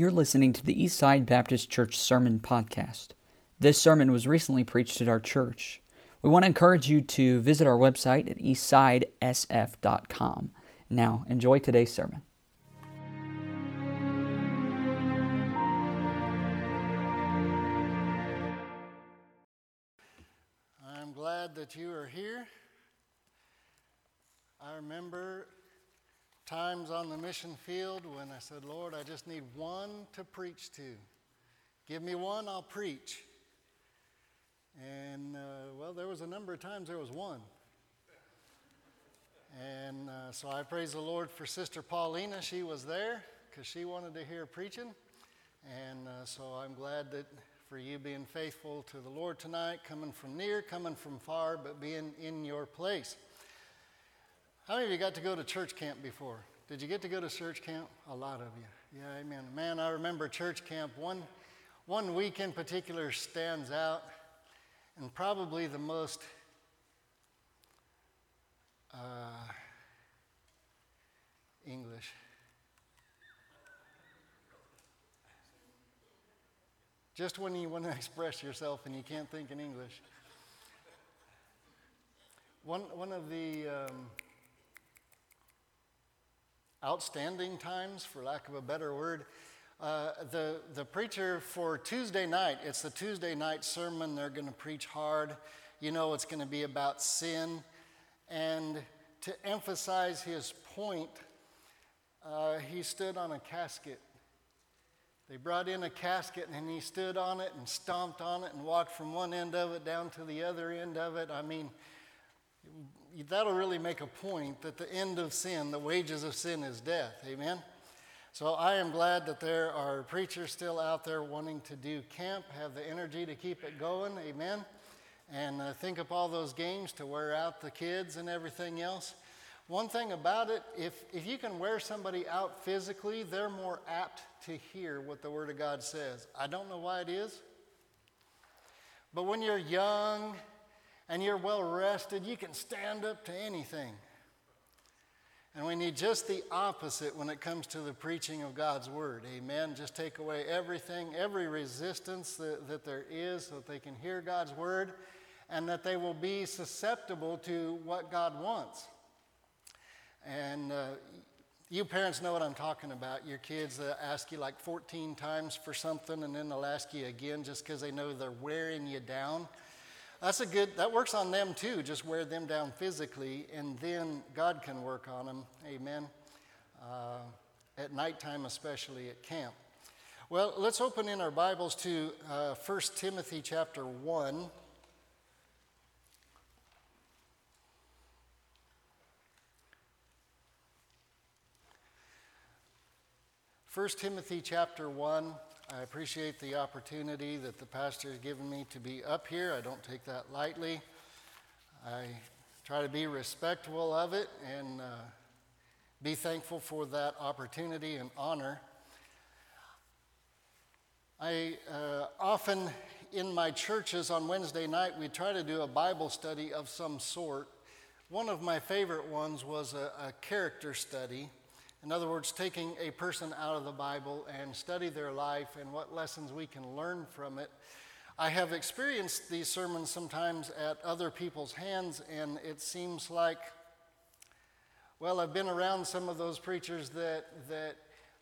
You're listening to the Eastside Baptist Church Sermon Podcast. This sermon was recently preached at our church. We want to encourage you to visit our website at eastsidesf.com. Now, enjoy today's sermon. I'm glad that you are here. I remember times on the mission field when I said, Lord, I just need one to preach to. Give me one, I'll preach. And, uh, well, there was a number of times there was one. And uh, so I praise the Lord for Sister Paulina. She was there because she wanted to hear preaching. And uh, so I'm glad that for you being faithful to the Lord tonight, coming from near, coming from far, but being in your place. How many of you got to go to church camp before? Did you get to go to church camp? A lot of you. Yeah, amen. Man, I remember church camp. One, one week in particular stands out, and probably the most uh, English. Just when you want to express yourself and you can't think in English. One, one of the um, outstanding times, for lack of a better word. Uh, the, the preacher for Tuesday night, it's the Tuesday night sermon. They're going to preach hard. You know, it's going to be about sin. And to emphasize his point, uh, he stood on a casket. They brought in a casket and he stood on it and stomped on it and walked from one end of it down to the other end of it. I mean, that'll really make a point that the end of sin, the wages of sin is death. Amen? So I am glad that there are preachers still out there wanting to do camp, have the energy to keep it going. Amen? And uh, think up all those games to wear out the kids and everything else. One thing about it, if, if you can wear somebody out physically, they're more apt to hear what the Word of God says. I don't know why it is. But when you're young and you're well rested, you can stand up to anything. And we need just the opposite when it comes to the preaching of God's word. Amen. Just take away everything, every resistance that, that there is so that they can hear God's word and that they will be susceptible to what God wants. And uh, you parents know what I'm talking about. Your kids uh, ask you like 14 times for something and then they'll ask you again just because they know they're wearing you down. That's a good, that works on them too. Just wear them down physically, and then God can work on them. Amen. Uh, at nighttime, especially at camp. Well, let's open in our Bibles to uh, 1 Timothy chapter 1. First Timothy chapter 1. I appreciate the opportunity that the pastor has given me to be up here. I don't take that lightly. I try to be respectful of it and uh, be thankful for that opportunity and honor. I uh, often, in my churches on Wednesday night, we try to do a Bible study of some sort. One of my favorite ones was a, a character study. In other words, taking a person out of the Bible and study their life and what lessons we can learn from it. I have experienced these sermons sometimes at other people's hands, and it seems like, well, I've been around some of those preachers that, that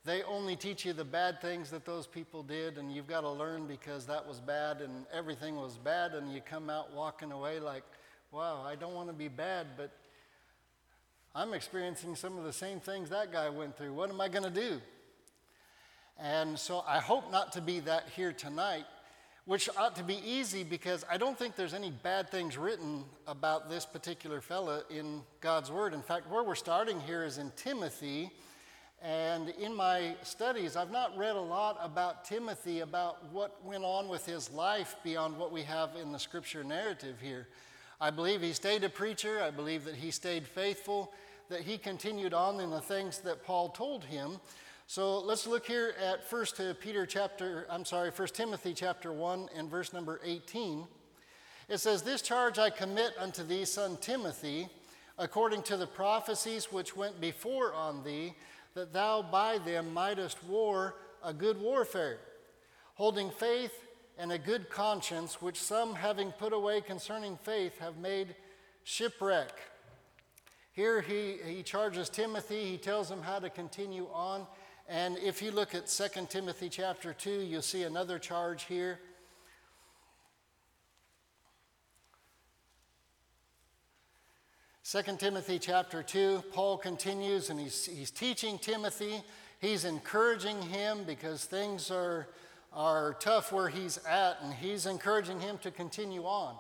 they only teach you the bad things that those people did, and you've got to learn because that was bad and everything was bad, and you come out walking away like, wow, I don't want to be bad, but I'm experiencing some of the same things that guy went through. What am I going to do? And so I hope not to be that here tonight, which ought to be easy because I don't think there's any bad things written about this particular fella in God's Word. In fact, where we're starting here is in Timothy. And in my studies, I've not read a lot about Timothy, about what went on with his life beyond what we have in the scripture narrative here. I believe he stayed a preacher. I believe that he stayed faithful that he continued on in the things that Paul told him. So let's look here at First uh, Peter chapter, I'm sorry, First Timothy chapter 1 and verse number 18. It says, This charge I commit unto thee, son Timothy, according to the prophecies which went before on thee, that thou by them mightest war a good warfare, holding faith and a good conscience, which some, having put away concerning faith, have made shipwreck. Here he, he charges Timothy, he tells him how to continue on. And if you look at 2 Timothy chapter 2, you'll see another charge here. 2 Timothy chapter 2, Paul continues and he's, he's teaching Timothy. He's encouraging him because things are, are tough where he's at, and he's encouraging him to continue on.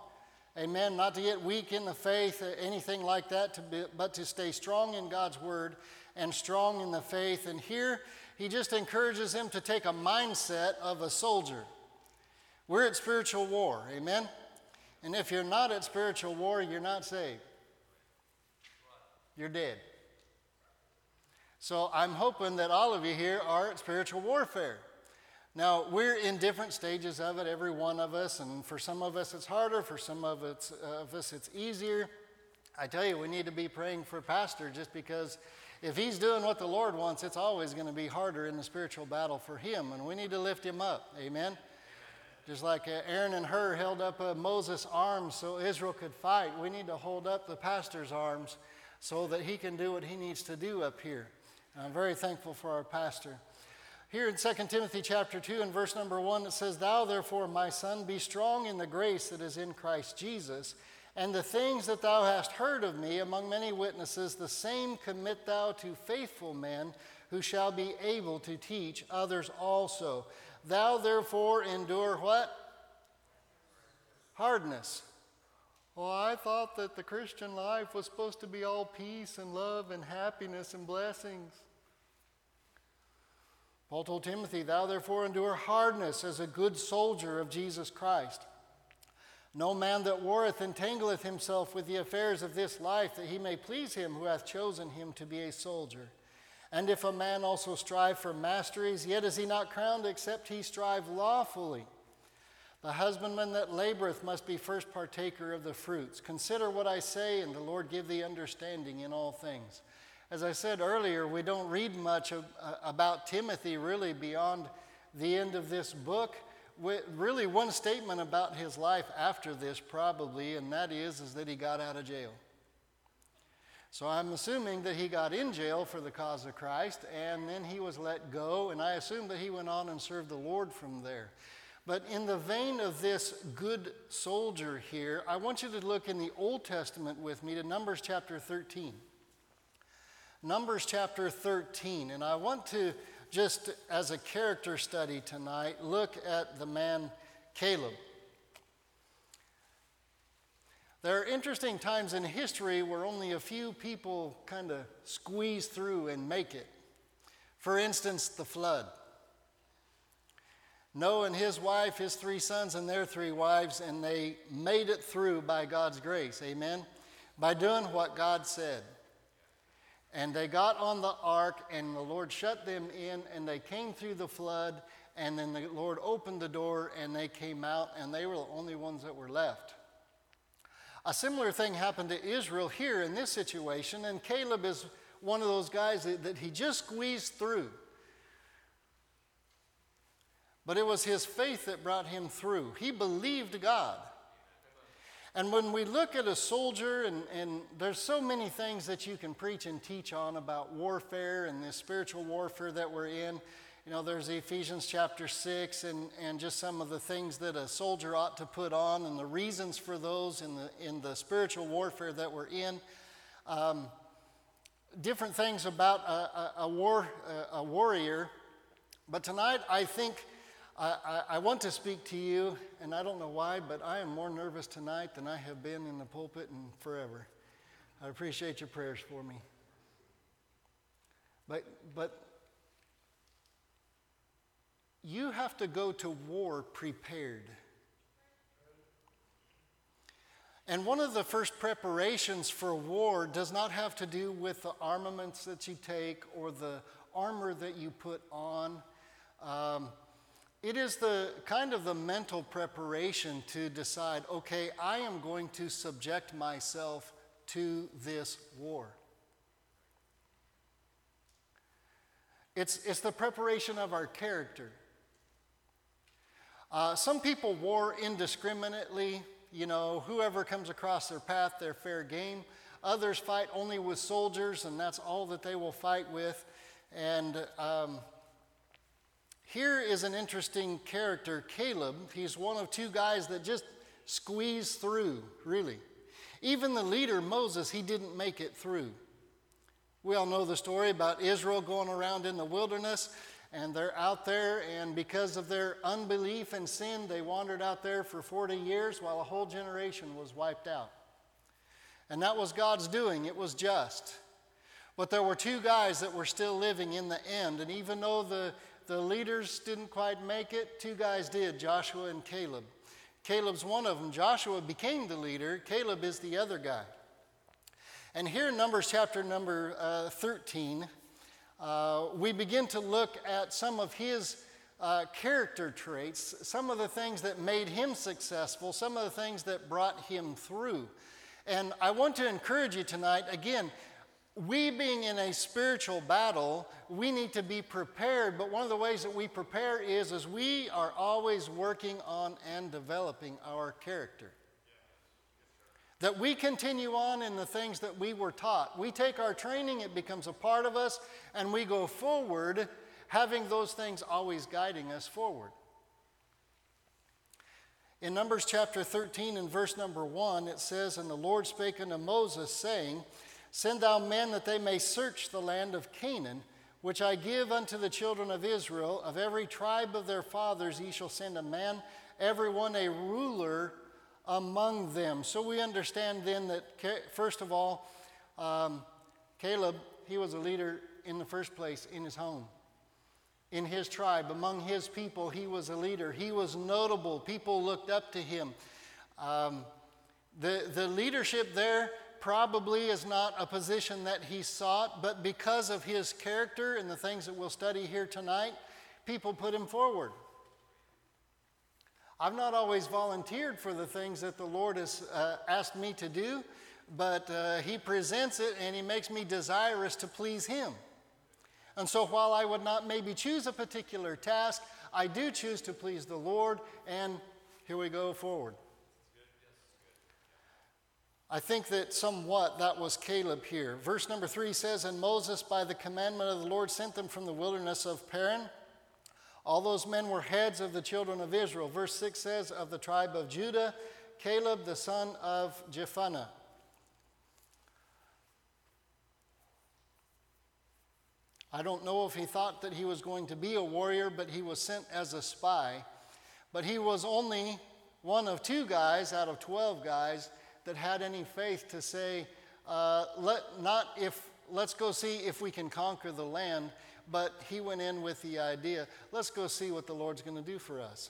Amen. Not to get weak in the faith, uh, anything like that, to be, but to stay strong in God's word and strong in the faith. And here he just encourages him to take a mindset of a soldier. We're at spiritual war. Amen. And if you're not at spiritual war, you're not saved you're dead. So I'm hoping that all of you here are at spiritual warfare. Now, we're in different stages of it, every one of us, and for some of us it's harder, for some of, it's, uh, of us it's easier. I tell you, we need to be praying for Pastor just because if he's doing what the Lord wants, it's always going to be harder in the spiritual battle for him, and we need to lift him up. Amen? Just like uh, Aaron and Hur held up Moses' arms so Israel could fight, we need to hold up the pastor's arms so that he can do what he needs to do up here. And I'm very thankful for our pastor. Here in 2 Timothy chapter 2 and verse number 1 it says, Thou therefore, my son, be strong in the grace that is in Christ Jesus, and the things that thou hast heard of me among many witnesses, the same commit thou to faithful men who shall be able to teach others also. Thou therefore endure what? Hardness well, I thought that the Christian life was supposed to be all peace and love and happiness and blessings. Paul told Timothy, Thou therefore endure hardness as a good soldier of Jesus Christ. No man that warreth entangleth himself with the affairs of this life, that he may please him who hath chosen him to be a soldier. And if a man also strive for masteries, yet is he not crowned except he strive lawfully. The husbandman that laboreth must be first partaker of the fruits. Consider what I say, and the Lord give thee understanding in all things. As I said earlier, we don't read much of, uh, about Timothy really beyond the end of this book. With really, one statement about his life after this, probably, and that is, is that he got out of jail. So I'm assuming that he got in jail for the cause of Christ, and then he was let go, and I assume that he went on and served the Lord from there. But in the vein of this good soldier here, I want you to look in the Old Testament with me to Numbers chapter 13. Numbers chapter 13. And I want to just as a character study tonight look at the man Caleb. There are interesting times in history where only a few people kind of squeeze through and make it. For instance, the flood. Noah and his wife, his three sons, and their three wives, and they made it through by God's grace. Amen? By doing what God said. And they got on the ark, and the Lord shut them in, and they came through the flood, and then the Lord opened the door, and they came out, and they were the only ones that were left. A similar thing happened to Israel here in this situation, and Caleb is one of those guys that, that he just squeezed through. But it was his faith that brought him through. He believed God. And when we look at a soldier, and, and there's so many things that you can preach and teach on about warfare and the spiritual warfare that we're in. You know, there's Ephesians chapter 6 and, and just some of the things that a soldier ought to put on and the reasons for those in the, in the spiritual warfare that we're in. Um, different things about a, a, a war, a, a warrior. But tonight, I think I, I, I, want to speak to you, and I don't know why, but I am more nervous tonight than I have been in the pulpit in forever. I appreciate your prayers for me. But, but you have to go to war prepared. And one of the first preparations for war does not have to do with the armaments that you take or the armor that you put on. Um, it is the kind of the mental preparation to decide, okay, I am going to subject myself to this war. It's, it's the preparation of our character. Uh, some people war indiscriminately. You know, whoever comes across their path, they're fair game. Others fight only with soldiers, and that's all that they will fight with. And um, here is an interesting character, Caleb. He's one of two guys that just squeeze through, really. Even the leader, Moses, he didn't make it through. We all know the story about Israel going around in the wilderness, and they're out there, and because of their unbelief and sin, they wandered out there for 40 years while a whole generation was wiped out. And that was God's doing, it was just. But there were two guys that were still living in the end, and even though the, the leaders didn't quite make it, two guys did Joshua and Caleb. Caleb's one of them. Joshua became the leader, Caleb is the other guy. And here in Numbers chapter number uh, 13, uh, we begin to look at some of his uh, character traits, some of the things that made him successful, some of the things that brought him through. And I want to encourage you tonight again, we being in a spiritual battle, we need to be prepared. But one of the ways that we prepare is as we are always working on and developing our character. That we continue on in the things that we were taught. We take our training, it becomes a part of us, and we go forward, having those things always guiding us forward. In Numbers chapter 13 and verse number 1, it says, And the Lord spake unto Moses, saying, Send thou men that they may search the land of Canaan, which I give unto the children of Israel. Of every tribe of their fathers ye shall send a man, every one a ruler among them. So we understand then that, first of all, um, Caleb, he was a leader in the first place in his home, in his tribe, among his people. He was a leader. He was notable. People looked up to him. Um, the, the leadership there probably is not a position that he sought, but because of his character and the things that we'll study here tonight, people put him forward. I've not always volunteered for the things that the Lord has uh, asked me to do, but uh, He presents it and He makes me desirous to please Him. And so while I would not maybe choose a particular task, I do choose to please the Lord, and here we go forward. I think that somewhat that was Caleb here. Verse number three says, And Moses, by the commandment of the Lord, sent them from the wilderness of Paran. All those men were heads of the children of Israel. Verse 6 says, Of the tribe of Judah, Caleb the son of Jephunneh. I don't know if he thought that he was going to be a warrior, but he was sent as a spy. But he was only one of two guys out of 12 guys that had any faith to say, uh, let, not if, let's go see if we can conquer the land, but he went in with the idea, let's go see what the Lord's going to do for us.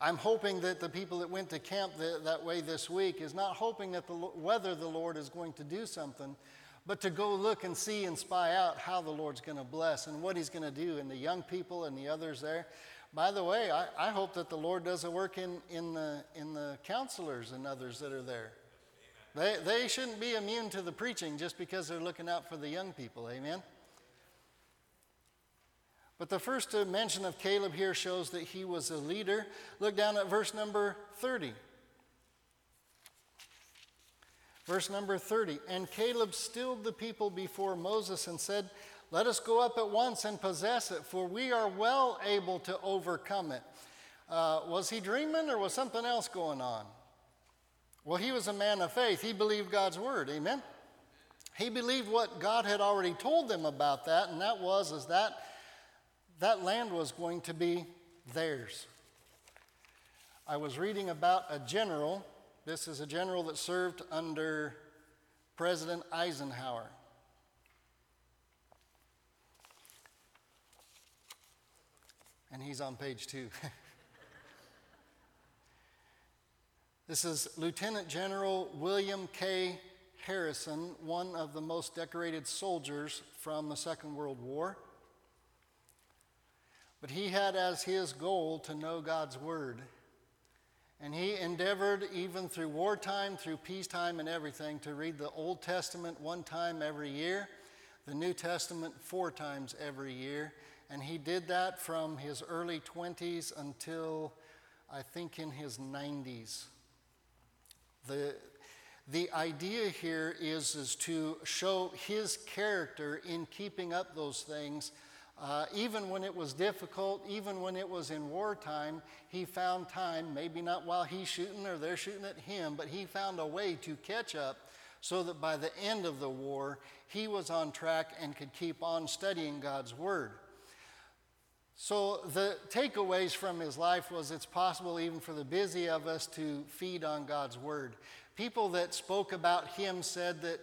I'm hoping that the people that went to camp the, that way this week is not hoping that the, whether the Lord is going to do something, but to go look and see and spy out how the Lord's going to bless and what He's going to do, and the young people and the others there. By the way, I, I hope that the Lord does a work in, in, the, in the counselors and others that are there. They, they shouldn't be immune to the preaching just because they're looking out for the young people. Amen? But the first mention of Caleb here shows that he was a leader. Look down at verse number 30. Verse number 30. And Caleb stilled the people before Moses and said, let us go up at once and possess it, for we are well able to overcome it. Uh, was he dreaming or was something else going on? Well, he was a man of faith. He believed God's word. Amen? He believed what God had already told them about that, and that was is that that land was going to be theirs. I was reading about a general. This is a general that served under President Eisenhower. and he's on page two. this is Lieutenant General William K. Harrison, one of the most decorated soldiers from the Second World War. But he had as his goal to know God's Word. And he endeavored, even through wartime, through peacetime, and everything, to read the Old Testament one time every year the New Testament four times every year. And he did that from his early 20s until I think in his 90s. The, the idea here is, is to show his character in keeping up those things. Uh, even when it was difficult, even when it was in wartime, he found time, maybe not while he's shooting or they're shooting at him, but he found a way to catch up so that by the end of the war, he was on track and could keep on studying God's Word. So the takeaways from his life was it's possible even for the busy of us to feed on God's word. People that spoke about him said that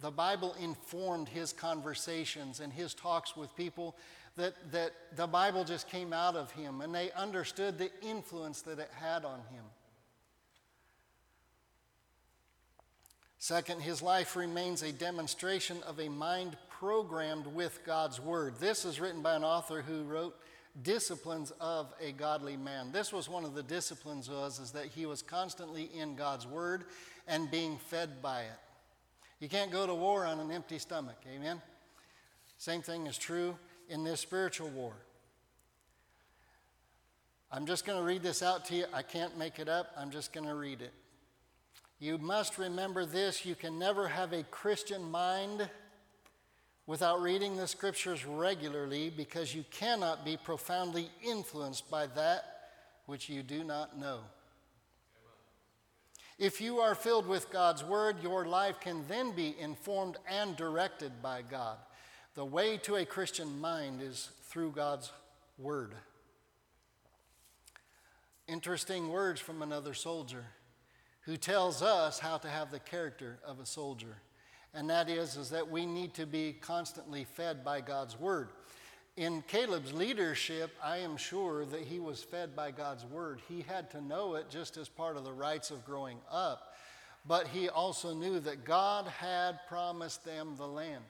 the Bible informed his conversations and his talks with people, that, that the Bible just came out of him and they understood the influence that it had on him. Second, his life remains a demonstration of a mind programmed with God's Word. This is written by an author who wrote Disciplines of a Godly Man. This was one of the disciplines was is that he was constantly in God's Word and being fed by it. You can't go to war on an empty stomach, amen? Same thing is true in this spiritual war. I'm just going to read this out to you. I can't make it up. I'm just going to read it. You must remember this you can never have a Christian mind without reading the scriptures regularly because you cannot be profoundly influenced by that which you do not know. If you are filled with God's word, your life can then be informed and directed by God. The way to a Christian mind is through God's word. Interesting words from another soldier who tells us how to have the character of a soldier and that is, is that we need to be constantly fed by God's word. In Caleb's leadership, I am sure that he was fed by God's word. He had to know it just as part of the rites of growing up, but he also knew that God had promised them the land.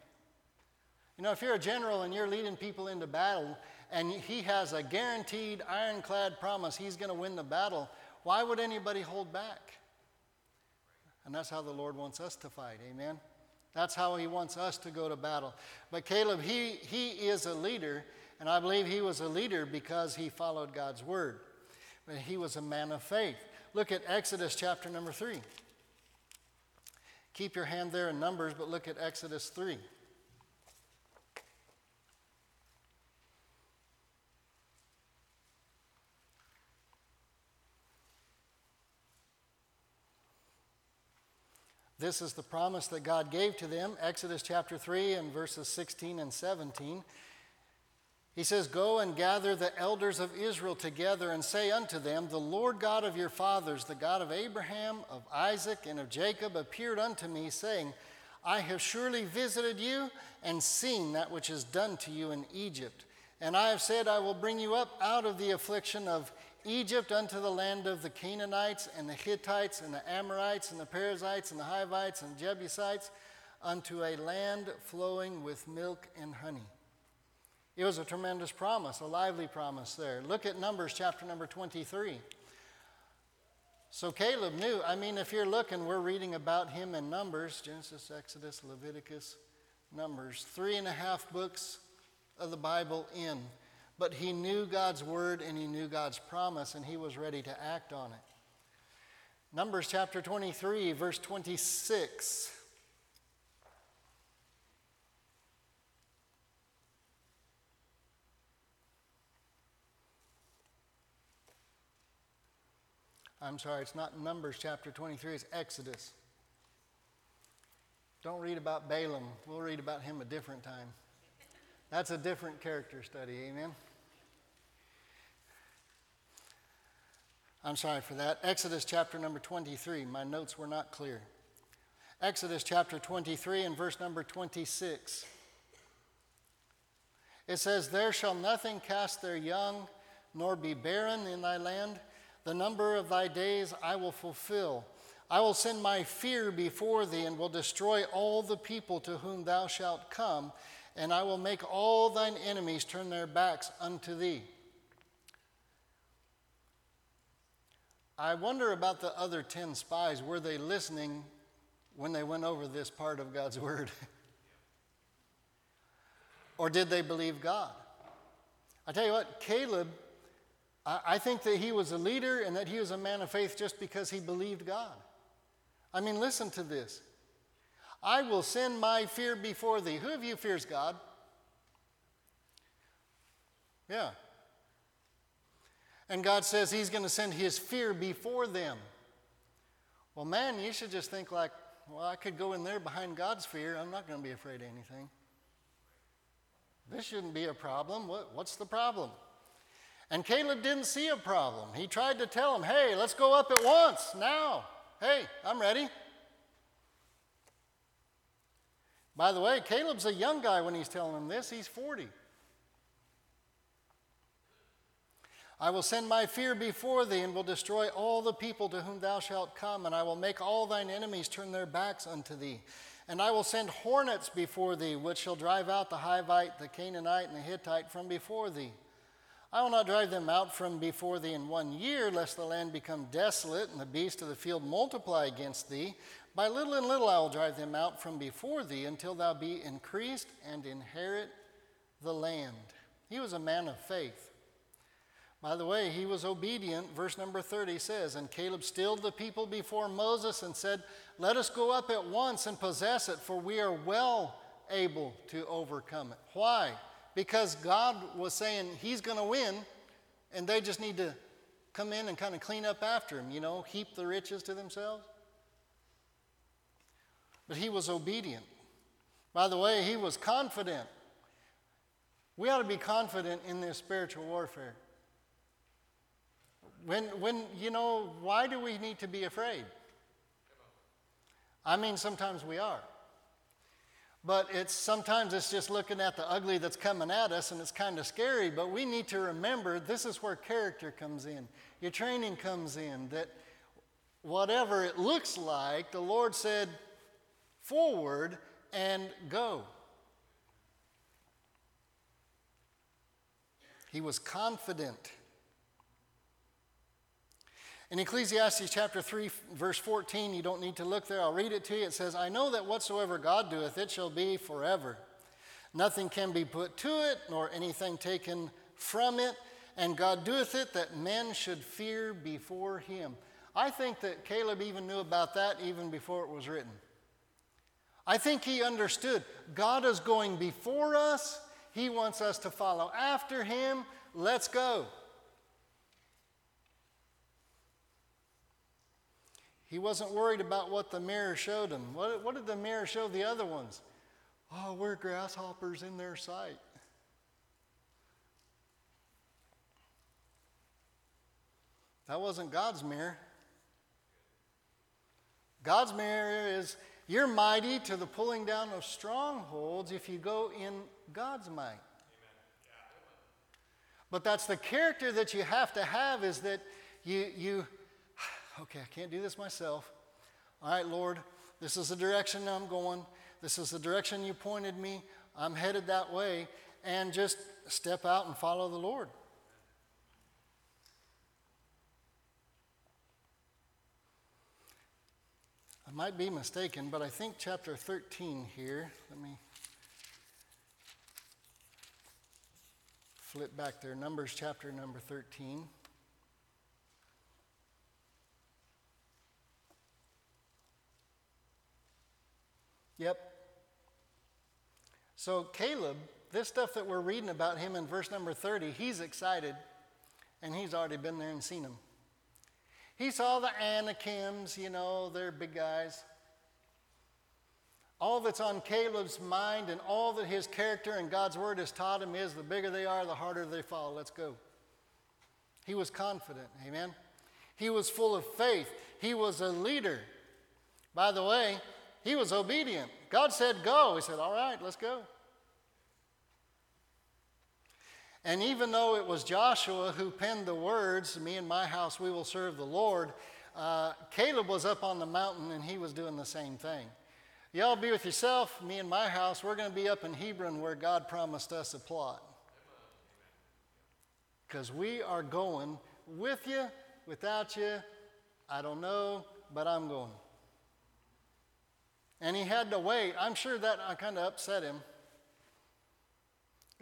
You know, if you're a general and you're leading people into battle and he has a guaranteed ironclad promise he's going to win the battle, why would anybody hold back? And that's how the Lord wants us to fight. Amen. That's how he wants us to go to battle. But Caleb, he, he is a leader, and I believe he was a leader because he followed God's word. But he was a man of faith. Look at Exodus chapter number 3. Keep your hand there in Numbers, but look at Exodus 3. This is the promise that God gave to them, Exodus chapter 3 and verses 16 and 17. He says, Go and gather the elders of Israel together and say unto them, The Lord God of your fathers, the God of Abraham, of Isaac, and of Jacob, appeared unto me, saying, I have surely visited you and seen that which is done to you in Egypt. And I have said, I will bring you up out of the affliction of Egypt unto the land of the Canaanites and the Hittites and the Amorites and the Perizzites and the Hivites and the Jebusites unto a land flowing with milk and honey. It was a tremendous promise, a lively promise there. Look at Numbers chapter number 23. So Caleb knew, I mean, if you're looking, we're reading about him in Numbers Genesis, Exodus, Leviticus, Numbers, three and a half books of the Bible in. But he knew God's word and he knew God's promise and he was ready to act on it. Numbers chapter 23, verse 26. I'm sorry, it's not Numbers chapter 23, it's Exodus. Don't read about Balaam. We'll read about him a different time. That's a different character study, amen? I'm sorry for that. Exodus chapter number 23. My notes were not clear. Exodus chapter 23 and verse number 26. It says, There shall nothing cast their young, nor be barren in thy land. The number of thy days I will fulfill. I will send my fear before thee, and will destroy all the people to whom thou shalt come, and I will make all thine enemies turn their backs unto thee. I wonder about the other 10 spies. Were they listening when they went over this part of God's word? Or did they believe God? I tell you what, Caleb, I, I think that he was a leader and that he was a man of faith just because he believed God. I mean, listen to this. I will send my fear before thee. Who of you fears God? Yeah. And God says He's going to send His fear before them. Well, man, you should just think like, well, I could go in there behind God's fear. I'm not going to be afraid of anything. This shouldn't be a problem. What, what's the problem? And Caleb didn't see a problem. He tried to tell him, hey, let's go up at once, now. Hey, I'm ready. By the way, Caleb's a young guy when he's telling him this. He's 40. I will send my fear before thee and will destroy all the people to whom thou shalt come, and I will make all thine enemies turn their backs unto thee. And I will send hornets before thee, which shall drive out the Hivite, the Canaanite, and the Hittite from before thee. I will not drive them out from before thee in one year, lest the land become desolate and the beasts of the field multiply against thee. By little and little I will drive them out from before thee until thou be increased and inherit the land. He was a man of faith. By the way, he was obedient. Verse number 30 says, And Caleb stilled the people before Moses and said, Let us go up at once and possess it, for we are well able to overcome it. Why? Because God was saying he's going to win, and they just need to come in and kind of clean up after him, you know, heap the riches to themselves. But he was obedient. By the way, he was confident. We ought to be confident in this spiritual warfare. When, when, you know, why do we need to be afraid? I mean, sometimes we are. But it's sometimes it's just looking at the ugly that's coming at us and it's kind of scary, but we need to remember this is where character comes in. Your training comes in that whatever it looks like, the Lord said, forward and go. He was confident. In Ecclesiastes chapter 3, verse 14, you don't need to look there, I'll read it to you. It says, I know that whatsoever God doeth, it shall be forever. Nothing can be put to it, nor anything taken from it, and God doeth it that men should fear before him. I think that Caleb even knew about that even before it was written. I think he understood God is going before us, he wants us to follow after him. Let's go. He wasn't worried about what the mirror showed him. What, what did the mirror show the other ones? Oh, we're grasshoppers in their sight. That wasn't God's mirror. God's mirror is you're mighty to the pulling down of strongholds if you go in God's might. But that's the character that you have to have is that you, you okay, I can't do this myself. All right, Lord, this is the direction I'm going. This is the direction you pointed me. I'm headed that way. And just step out and follow the Lord. I might be mistaken, but I think chapter 13 here, let me flip back there. Numbers chapter number 13. Yep. So, Caleb, this stuff that we're reading about him in verse number 30, he's excited, and he's already been there and seen them. He saw the Anakims, you know, they're big guys. All that's on Caleb's mind and all that his character and God's word has taught him is the bigger they are, the harder they fall. Let's go. He was confident, amen? He was full of faith. He was a leader. By the way, he was obedient. God said, Go. He said, All right, let's go. And even though it was Joshua who penned the words, Me and my house, we will serve the Lord, uh, Caleb was up on the mountain and he was doing the same thing. Y'all be with yourself, me and my house, we're going to be up in Hebron where God promised us a plot. Because we are going with you, without you, I don't know, but I'm going. And he had to wait. I'm sure that kind of upset him.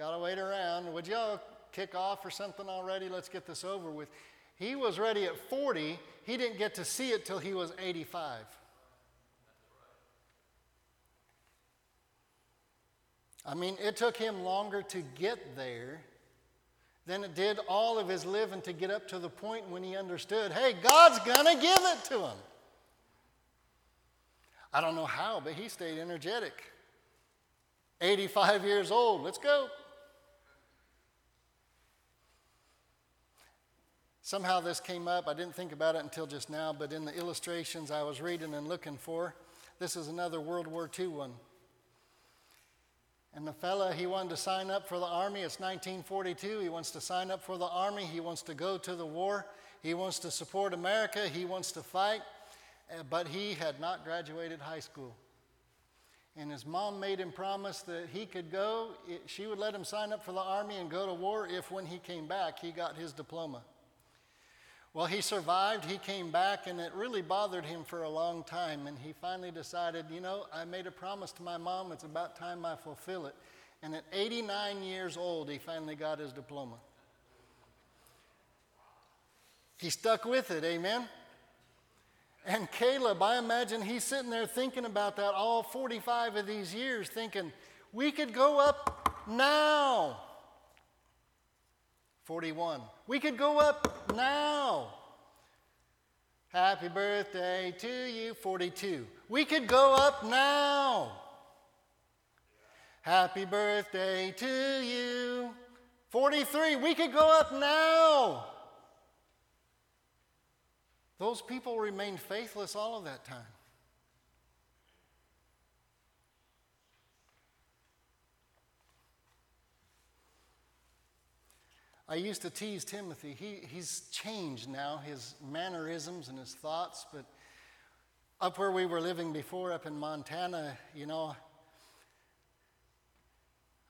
Gotta wait around. Would y'all kick off or something already? Let's get this over with. He was ready at 40. He didn't get to see it till he was 85. I mean, it took him longer to get there than it did all of his living to get up to the point when he understood hey, God's gonna give it to him. I don't know how, but he stayed energetic. 85 years old, let's go. Somehow this came up. I didn't think about it until just now, but in the illustrations I was reading and looking for, this is another World War II one. And the fella, he wanted to sign up for the army. It's 1942. He wants to sign up for the army. He wants to go to the war. He wants to support America. He wants to fight. Uh, but he had not graduated high school. And his mom made him promise that he could go. She would let him sign up for the army and go to war if, when he came back, he got his diploma. Well, he survived, he came back, and it really bothered him for a long time. And he finally decided, you know, I made a promise to my mom, it's about time I fulfill it. And at 89 years old, he finally got his diploma. He stuck with it, amen? And Caleb, I imagine he's sitting there thinking about that all 45 of these years, thinking, we could go up now. 41. We could go up now. Happy birthday to you. 42. We could go up now. Happy birthday to you. 43. We could go up now. Those people remained faithless all of that time. I used to tease Timothy. He, he's changed now, his mannerisms and his thoughts, but up where we were living before, up in Montana, you know,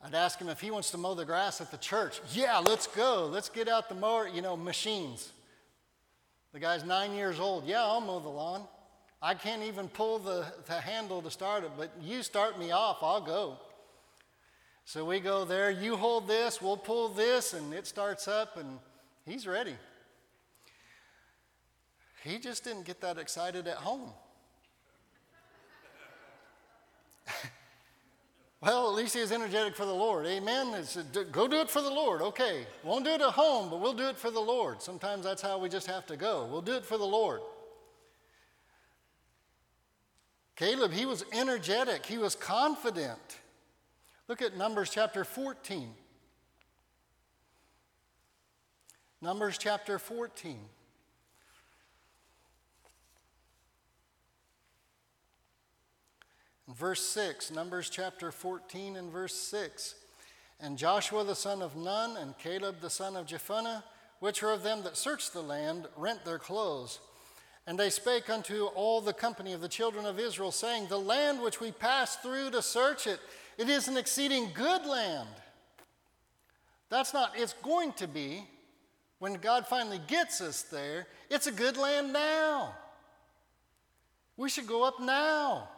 I'd ask him if he wants to mow the grass at the church. Yeah, let's go. Let's get out the mower, you know, machines. The guy's nine years old. Yeah, I'll mow the lawn. I can't even pull the, the handle to start it, but you start me off, I'll go. So we go there, you hold this, we'll pull this, and it starts up, and he's ready. He just didn't get that excited at home. well, at least he was energetic for the Lord. Amen. It's, go do it for the Lord. Okay. Won't do it at home, but we'll do it for the Lord. Sometimes that's how we just have to go. We'll do it for the Lord. Caleb, he was energetic, he was confident. Look at Numbers chapter 14. Numbers chapter 14. Verse 6, Numbers chapter 14 and verse 6. And Joshua the son of Nun and Caleb the son of Jephunneh, which were of them that searched the land, rent their clothes. And they spake unto all the company of the children of Israel, saying, The land which we passed through to search it it is an exceeding good land. That's not, it's going to be, when God finally gets us there, it's a good land now. We should go up now.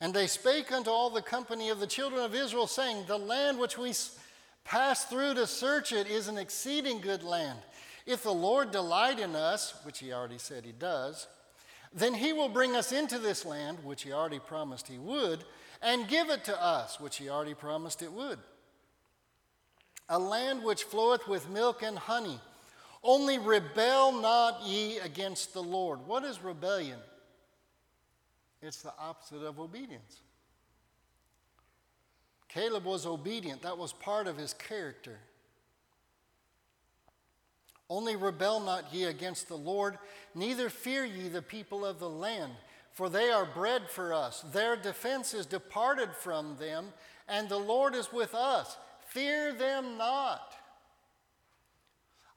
And they spake unto all the company of the children of Israel, saying, The land which we pass through to search it is an exceeding good land. If the Lord delight in us, which he already said he does, then he will bring us into this land, which he already promised he would, and give it to us, which he already promised it would. A land which floweth with milk and honey. Only rebel not ye against the Lord. What is rebellion? It's the opposite of obedience. Caleb was obedient, that was part of his character. Only rebel not ye against the Lord, neither fear ye the people of the land for they are bread for us. Their defense is departed from them, and the Lord is with us. Fear them not.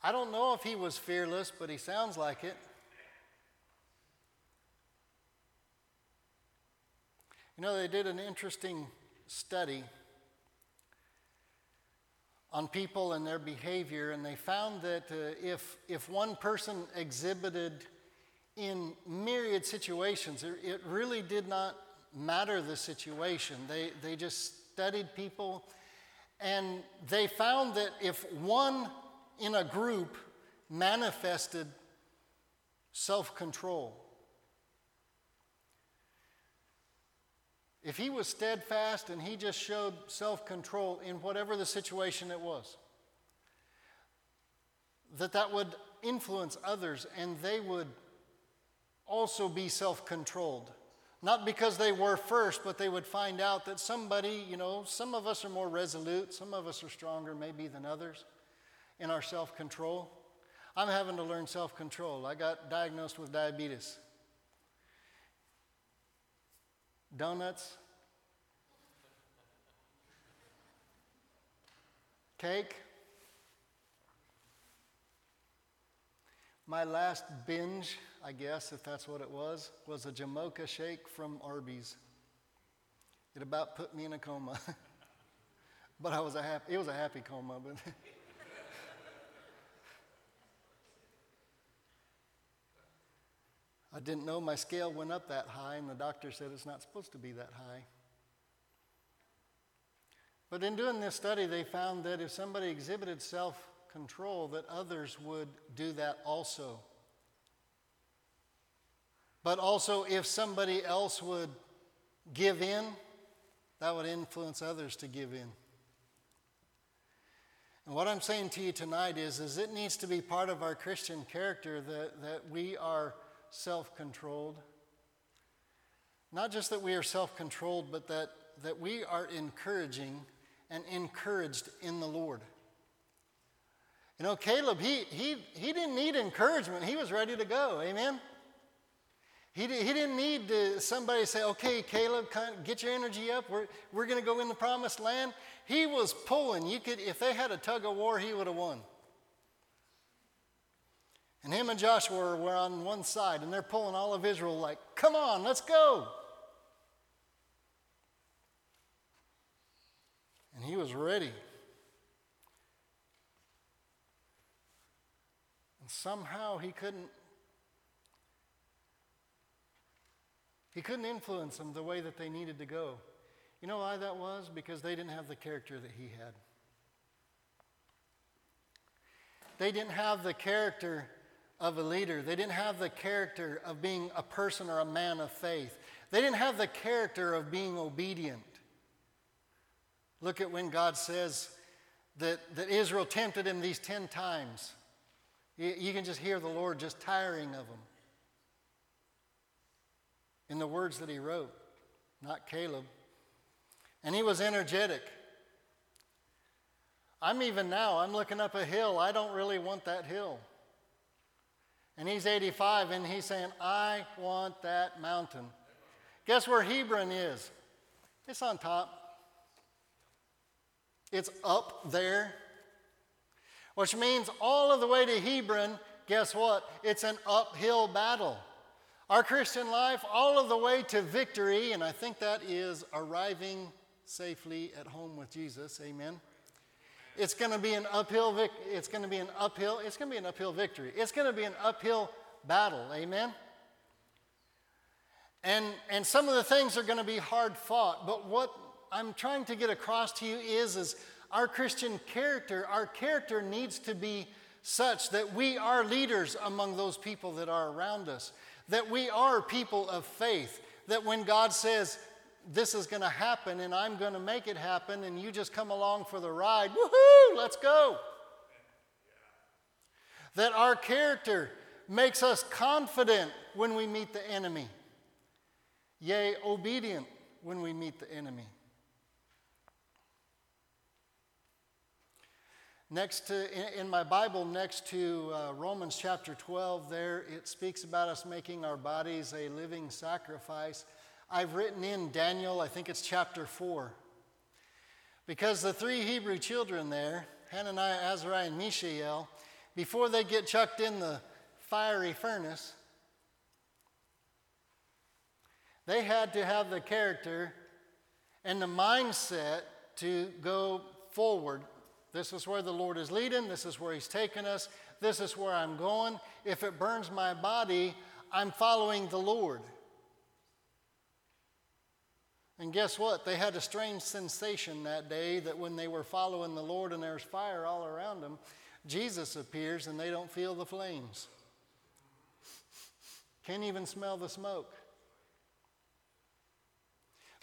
I don't know if he was fearless, but he sounds like it. You know, they did an interesting study on people and their behavior, and they found that uh, if, if one person exhibited in myriad situations, it really did not matter the situation. They, they just studied people And they found that if one in a group manifested self control, if he was steadfast and he just showed self control in whatever the situation it was, that that would influence others and they would also be self controlled. Not because they were first, but they would find out that somebody, you know, some of us are more resolute, some of us are stronger maybe than others in our self control. I'm having to learn self control. I got diagnosed with diabetes. Donuts, cake. My last binge I guess, if that's what it was, was a Jamocha shake from Arby's. It about put me in a coma. but I was a happy, it was a happy coma, but I didn't know my scale went up that high, and the doctor said it's not supposed to be that high. But in doing this study, they found that if somebody exhibited self control, that others would do that also. But also, if somebody else would give in, that would influence others to give in. And what I'm saying to you tonight is, is it needs to be part of our Christian character that, that we are self controlled. Not just that we are self controlled, but that, that we are encouraging and encouraged in the Lord. You know, Caleb, he, he, he didn't need encouragement, he was ready to go. Amen? He, he didn't need to, somebody say, okay, Caleb, get your energy up. We're, we're going to go in the promised land. He was pulling. You could, if they had a tug of war, he would have won. And him and Joshua were on one side, and they're pulling all of Israel like, come on, let's go. And he was ready. Somehow he couldn't He couldn't influence them the way that they needed to go. You know why that was? Because they didn't have the character that he had. They didn't have the character of a leader. They didn't have the character of being a person or a man of faith. They didn't have the character of being obedient. Look at when God says that, that Israel tempted him these 10 times. You, can just hear the Lord just tiring of them in the words that he wrote, not Caleb. And he was energetic. I'm even now, I'm looking up a hill. I don't really want that hill. And he's 85 and he's saying, I want that mountain. Guess where Hebron is? It's on top. It's up there. Which means all of the way to Hebron, guess what? It's an uphill battle. Our Christian life, all of the way to victory, and I think that is arriving safely at home with Jesus. Amen. It's going to be an uphill. Vic- it's going to be an uphill. It's going to be an uphill victory. It's going to be an uphill battle. Amen. And and some of the things are going to be hard fought. But what I'm trying to get across to you is is our Christian character. Our character needs to be such that we are leaders among those people that are around us that we are people of faith, that when God says, this is going to happen and I'm going to make it happen, and you just come along for the ride, woohoo, let's go. That our character makes us confident when we meet the enemy, yea, obedient when we meet the enemy. Next to, in my Bible, next to uh, Romans chapter 12, there it speaks about us making our bodies a living sacrifice. I've written in Daniel, I think it's chapter 4. Because the three Hebrew children there, Hananiah, Azariah, and Mishael, before they get chucked in the fiery furnace, they had to have the character and the mindset to go forward this is where the Lord is leading. This is where He's taking us. This is where I'm going. If it burns my body, I'm following the Lord. And guess what? They had a strange sensation that day that when they were following the Lord and there's fire all around them, Jesus appears and they don't feel the flames. Can't even smell the smoke.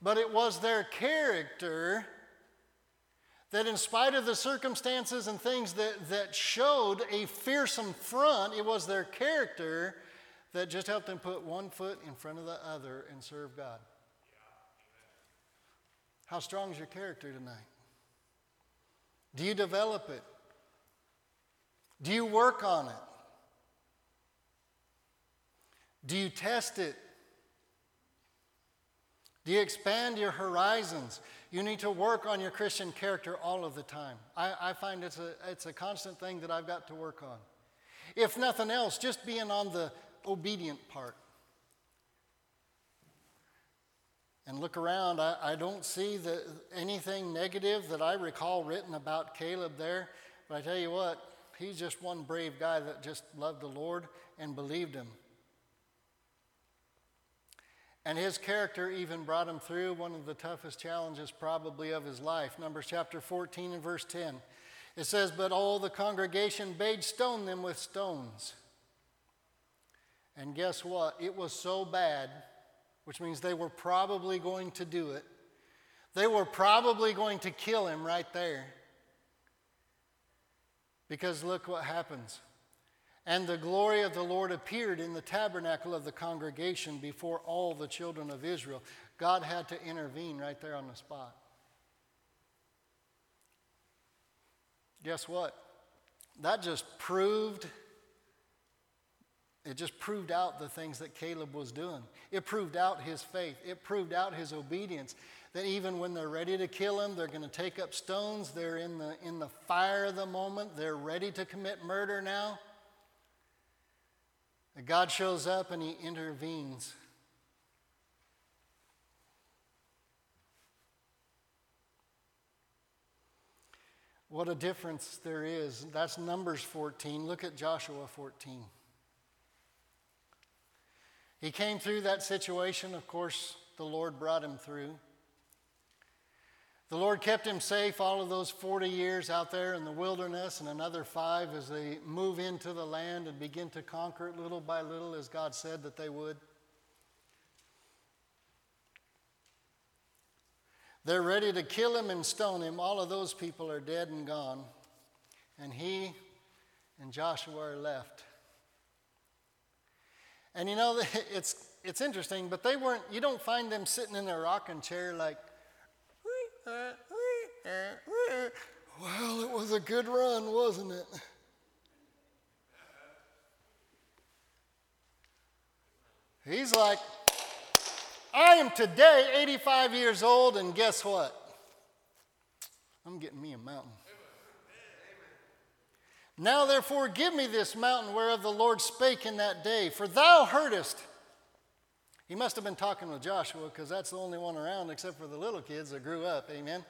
But it was their character that, in spite of the circumstances and things that, that showed a fearsome front, it was their character that just helped them put one foot in front of the other and serve God. How strong is your character tonight? Do you develop it? Do you work on it? Do you test it? Do you expand your horizons? You need to work on your Christian character all of the time. I, I, find it's a, it's a constant thing that I've got to work on. If nothing else, just being on the obedient part. and look around, I, I don't see the, anything negative that I recall written about Caleb there. But I tell you what, he's just one brave guy that just loved the Lord and believed him. And his character even brought him through one of the toughest challenges, probably, of his life. Numbers chapter 14 and verse 10. It says, But all the congregation bade stone them with stones. And guess what? It was so bad which means they were probably going to do it. They were probably going to kill him right there. Because look what happens. And the glory of the Lord appeared in the tabernacle of the congregation before all the children of Israel. God had to intervene right there on the spot. Guess what? That just proved it just proved out the things that Caleb was doing. It proved out his faith. It proved out his obedience. That even when they're ready to kill him, they're going to take up stones. They're in the, in the fire of the moment. They're ready to commit murder now. And God shows up and he intervenes. What a difference there is. That's Numbers 14. Look at Joshua 14. He came through that situation. Of course, the Lord brought him through. The Lord kept him safe all of those 40 years out there in the wilderness, and another five as they move into the land and begin to conquer it little by little, as God said that they would. They're ready to kill him and stone him. All of those people are dead and gone. And he and Joshua are left. And you know, it's, it's interesting, but they weren't, you don't find them sitting in their rocking chair like, well, it was a good run, wasn't it? He's like, I am today 85 years old, and guess what? I'm getting me a mountain. Now, therefore, give me this mountain whereof the Lord spake in that day, for thou heardest. He must have been talking with Joshua because that's the only one around except for the little kids that grew up. Amen.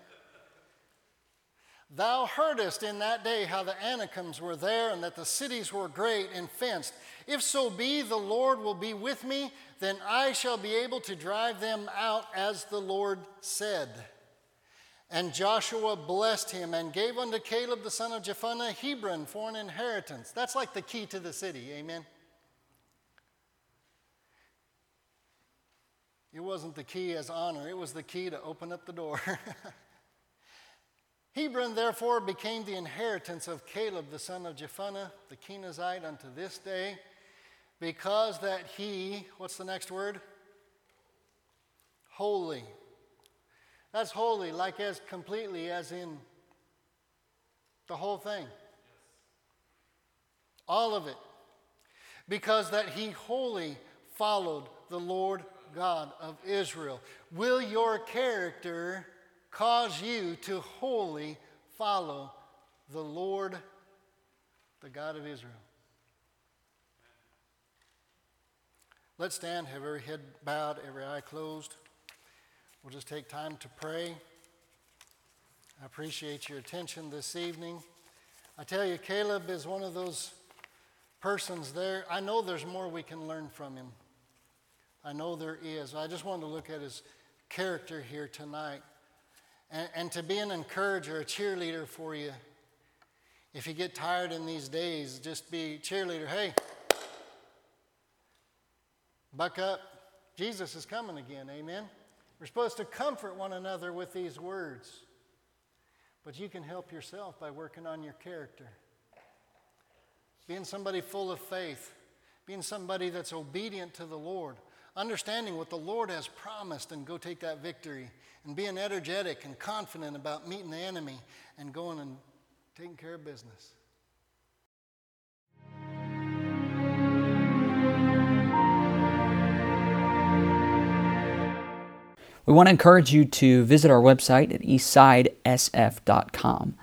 Thou heardest in that day how the Anakims were there and that the cities were great and fenced. If so be the Lord will be with me, then I shall be able to drive them out as the Lord said. And Joshua blessed him and gave unto Caleb the son of Jephunneh Hebron for an inheritance. That's like the key to the city, amen? It wasn't the key as honor, it was the key to open up the door. Hebron therefore became the inheritance of Caleb the son of Jephunneh, the Kenizzite, unto this day, because that he, what's the next word? Holy that's holy, like as completely as in the whole thing. All of it. Because that he wholly followed the Lord God of Israel. Will your character cause you to wholly follow the Lord, the God of Israel? Let's stand, have every head bowed, every eye closed. We'll just take time to pray. I appreciate your attention this evening. I tell you, Caleb is one of those persons there. I know there's more we can learn from him. I know there is. I just wanted to look at his character here tonight and, and to be an encourager, a cheerleader for you. If you get tired in these days, just be cheerleader. Hey, buck up. Jesus is coming again. Amen. We're supposed to comfort one another with these words. But you can help yourself by working on your character. Being somebody full of faith, being somebody that's obedient to the Lord, understanding what the Lord has promised and go take that victory, and being energetic and confident about meeting the enemy and going and taking care of business. We want to encourage you to visit our website at eastsidesf.com.